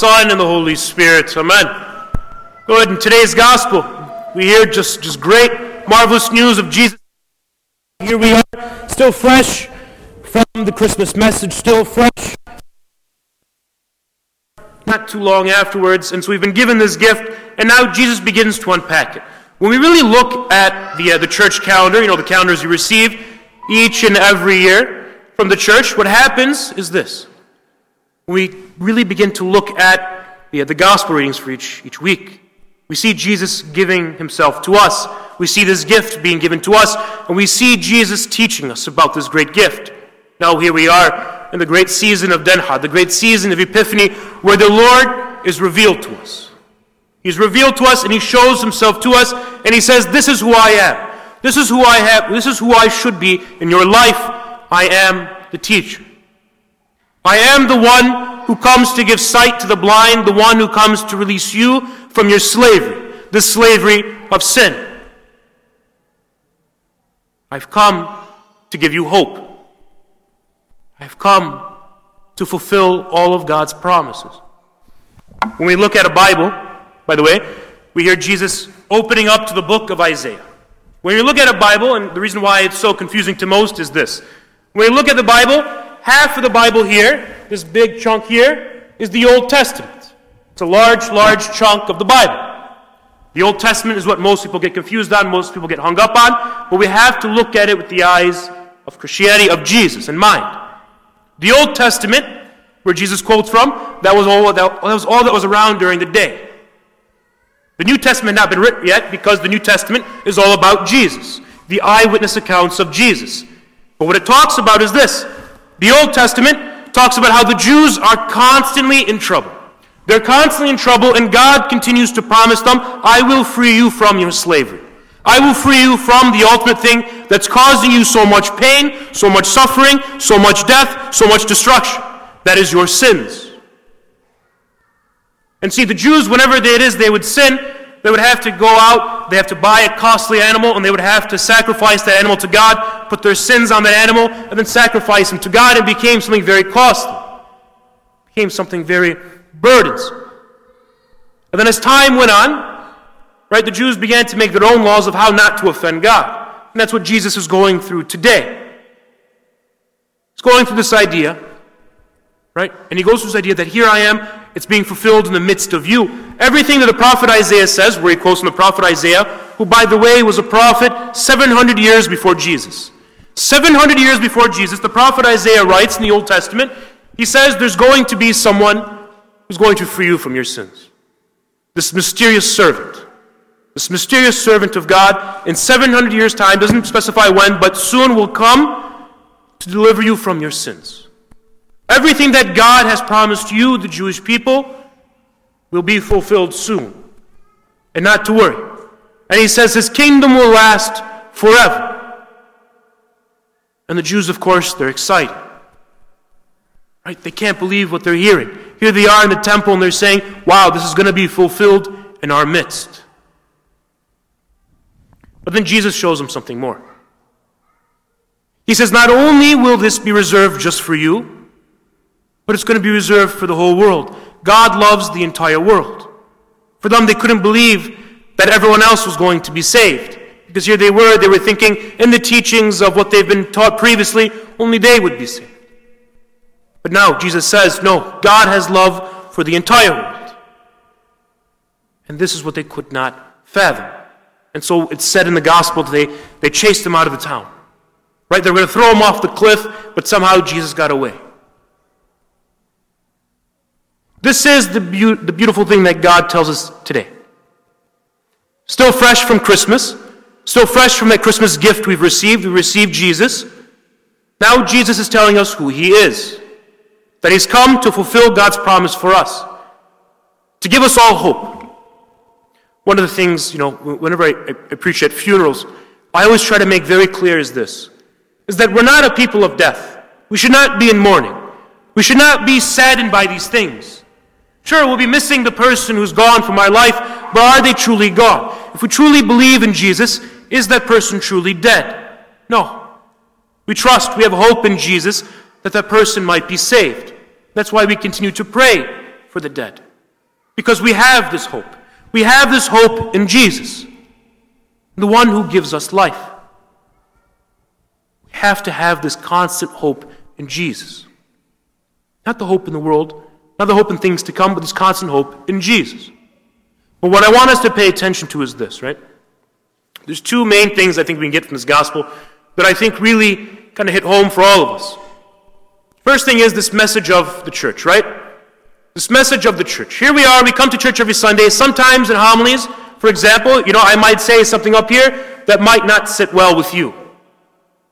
Son, and the Holy Spirit. Amen. Good. In today's gospel, we hear just, just great, marvelous news of Jesus. Here we are, still fresh from the Christmas message, still fresh. Not too long afterwards, and so we've been given this gift, and now Jesus begins to unpack it. When we really look at the, uh, the church calendar, you know, the calendars you receive each and every year from the church, what happens is this we really begin to look at the, the gospel readings for each, each week, we see Jesus giving himself to us. We see this gift being given to us, and we see Jesus teaching us about this great gift. Now, here we are in the great season of Denha, the great season of Epiphany, where the Lord is revealed to us. He's revealed to us, and He shows Himself to us, and He says, This is who I am. This is who I have. This is who I should be in your life. I am the teacher. I am the one who comes to give sight to the blind, the one who comes to release you from your slavery, the slavery of sin. I've come to give you hope. I've come to fulfill all of God's promises. When we look at a Bible, by the way, we hear Jesus opening up to the book of Isaiah. When you look at a Bible, and the reason why it's so confusing to most is this when you look at the Bible, half of the Bible here, this big chunk here, is the Old Testament. It's a large, large chunk of the Bible. The Old Testament is what most people get confused on, most people get hung up on, but we have to look at it with the eyes of Christianity, of Jesus in mind. The Old Testament, where Jesus quotes from, that was all that, was, all that was around during the day. The New Testament had not been written yet because the New Testament is all about Jesus, the eyewitness accounts of Jesus. But what it talks about is this the Old Testament talks about how the Jews are constantly in trouble. They're constantly in trouble, and God continues to promise them, I will free you from your slavery. I will free you from the ultimate thing that's causing you so much pain, so much suffering, so much death, so much destruction. That is your sins. And see, the Jews, whenever it is they would sin, they would have to go out, they have to buy a costly animal, and they would have to sacrifice that animal to God, put their sins on that animal, and then sacrifice them to God. It became something very costly. It became something very burdensome. And then as time went on, right, the Jews began to make their own laws of how not to offend God. And that's what Jesus is going through today. He's going through this idea, right? And he goes through this idea that here I am, it's being fulfilled in the midst of you. Everything that the prophet Isaiah says, where he quotes from the prophet Isaiah, who, by the way, was a prophet 700 years before Jesus. 700 years before Jesus, the prophet Isaiah writes in the Old Testament, he says there's going to be someone who's going to free you from your sins. This mysterious servant. This mysterious servant of God in 700 years' time, doesn't specify when, but soon will come to deliver you from your sins. Everything that God has promised you, the Jewish people, will be fulfilled soon. And not to worry. And he says his kingdom will last forever. And the Jews, of course, they're excited. Right? They can't believe what they're hearing. Here they are in the temple and they're saying, wow, this is going to be fulfilled in our midst. But then Jesus shows them something more. He says, not only will this be reserved just for you, but it's going to be reserved for the whole world. God loves the entire world. For them, they couldn't believe that everyone else was going to be saved. Because here they were, they were thinking in the teachings of what they've been taught previously, only they would be saved. But now Jesus says, no, God has love for the entire world. And this is what they could not fathom. And so it's said in the gospel that they, they chased him out of the town. Right? They were going to throw him off the cliff, but somehow Jesus got away. This is the, be- the beautiful thing that God tells us today. Still fresh from Christmas, still fresh from that Christmas gift we've received. We received Jesus. Now Jesus is telling us who he is. That he's come to fulfill God's promise for us. To give us all hope. One of the things, you know, whenever I, I preach at funerals, I always try to make very clear is this. Is that we're not a people of death. We should not be in mourning. We should not be saddened by these things. Sure, we'll be missing the person who's gone from our life, but are they truly gone? If we truly believe in Jesus, is that person truly dead? No. We trust, we have hope in Jesus that that person might be saved. That's why we continue to pray for the dead. Because we have this hope. We have this hope in Jesus, the one who gives us life. We have to have this constant hope in Jesus. Not the hope in the world, not the hope in things to come, but this constant hope in Jesus. But what I want us to pay attention to is this, right? There's two main things I think we can get from this gospel that I think really kind of hit home for all of us. First thing is this message of the church, right? This message of the church. Here we are, we come to church every Sunday. Sometimes in homilies, for example, you know, I might say something up here that might not sit well with you.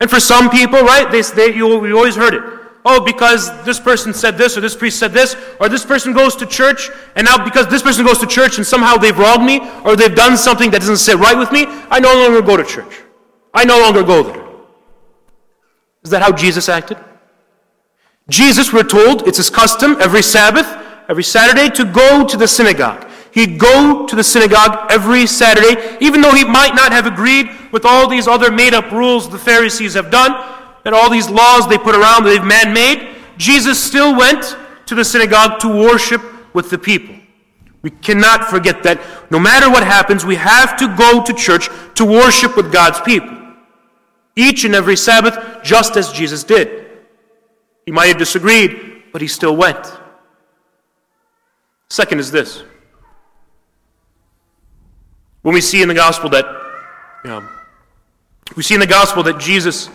And for some people, right, they, they, you, you always heard it. Oh, because this person said this, or this priest said this, or this person goes to church, and now because this person goes to church and somehow they've wronged me, or they've done something that doesn't sit right with me, I no longer go to church. I no longer go there. Is that how Jesus acted? Jesus, we're told, it's his custom every Sabbath, every Saturday, to go to the synagogue. He'd go to the synagogue every Saturday, even though he might not have agreed with all these other made up rules the Pharisees have done, and all these laws they put around that they've man made. Jesus still went to the synagogue to worship with the people. We cannot forget that no matter what happens, we have to go to church to worship with God's people. Each and every Sabbath, just as Jesus did. He might have disagreed, but he still went. Second is this. When we see in the gospel that, you know, we see in the gospel that Jesus,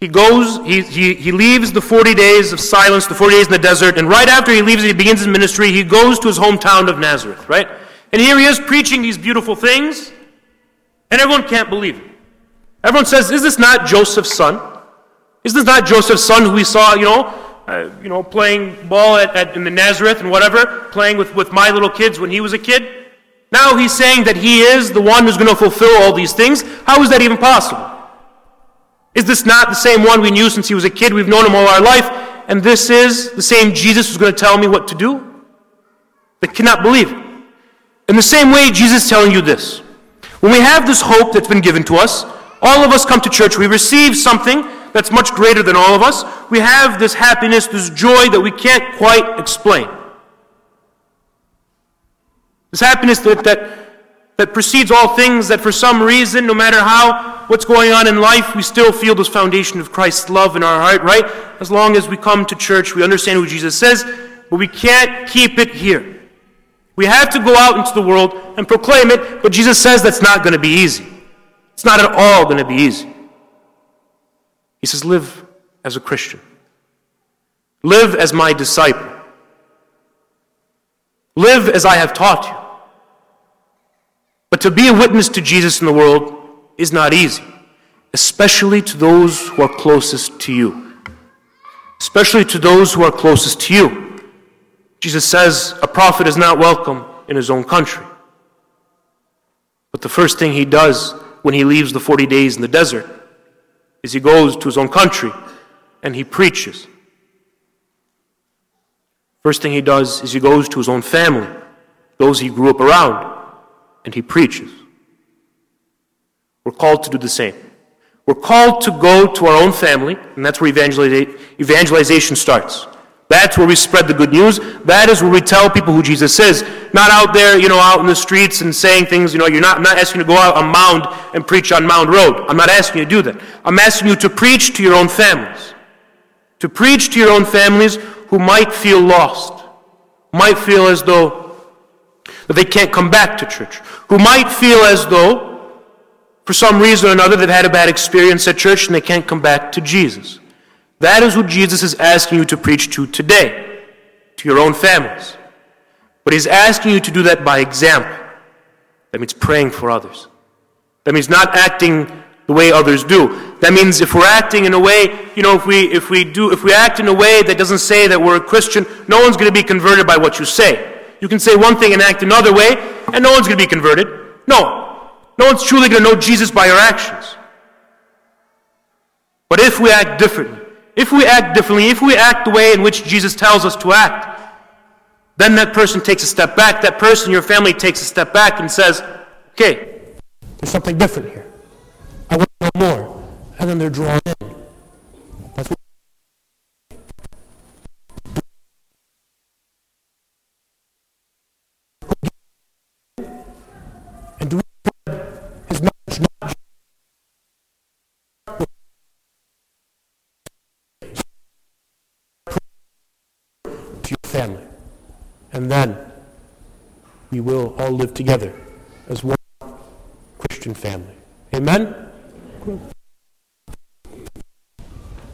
he goes, he, he, he leaves the 40 days of silence, the 40 days in the desert, and right after he leaves, he begins his ministry, he goes to his hometown of Nazareth, right? And here he is preaching these beautiful things, and everyone can't believe it. Everyone says, Is this not Joseph's son? Is this not Joseph's son who we saw, you know, uh, you know, playing ball at, at, in the Nazareth and whatever, playing with, with my little kids when he was a kid? Now he's saying that he is the one who's going to fulfill all these things. How is that even possible? Is this not the same one we knew since he was a kid? We've known him all our life. And this is the same Jesus who's going to tell me what to do? They cannot believe. In the same way, Jesus is telling you this. When we have this hope that's been given to us, all of us come to church, we receive something that's much greater than all of us. We have this happiness, this joy that we can't quite explain. This happiness that, that, that precedes all things, that for some reason, no matter how, what's going on in life, we still feel this foundation of Christ's love in our heart, right? As long as we come to church, we understand what Jesus says, but we can't keep it here. We have to go out into the world and proclaim it, but Jesus says that's not going to be easy. It's not at all going to be easy. He says, Live as a Christian, live as my disciple, live as I have taught you. But to be a witness to Jesus in the world is not easy, especially to those who are closest to you. Especially to those who are closest to you. Jesus says a prophet is not welcome in his own country. But the first thing he does when he leaves the 40 days in the desert is he goes to his own country and he preaches. First thing he does is he goes to his own family, those he grew up around, and he preaches. We're called to do the same. We're called to go to our own family, and that's where evangelization starts. That's where we spread the good news. That is where we tell people who Jesus is. Not out there, you know, out in the streets and saying things, you know, you're not, I'm not asking you to go out on Mound and preach on Mound Road. I'm not asking you to do that. I'm asking you to preach to your own families. To preach to your own families who might feel lost, might feel as though that they can't come back to church, who might feel as though, for some reason or another, they've had a bad experience at church and they can't come back to Jesus. That is what Jesus is asking you to preach to today, to your own families. But he's asking you to do that by example. That means praying for others. That means not acting the way others do. That means if we're acting in a way, you know, if we if we do if we act in a way that doesn't say that we're a Christian, no one's going to be converted by what you say. You can say one thing and act another way, and no one's going to be converted. No. No one's truly going to know Jesus by your actions. But if we act differently, if we act differently, if we act the way in which Jesus tells us to act, then that person takes a step back. That person, your family, takes a step back and says, okay, there's something different here. I want to know more. And then they're drawn in. Family. And then we will all live together as one Christian family. Amen?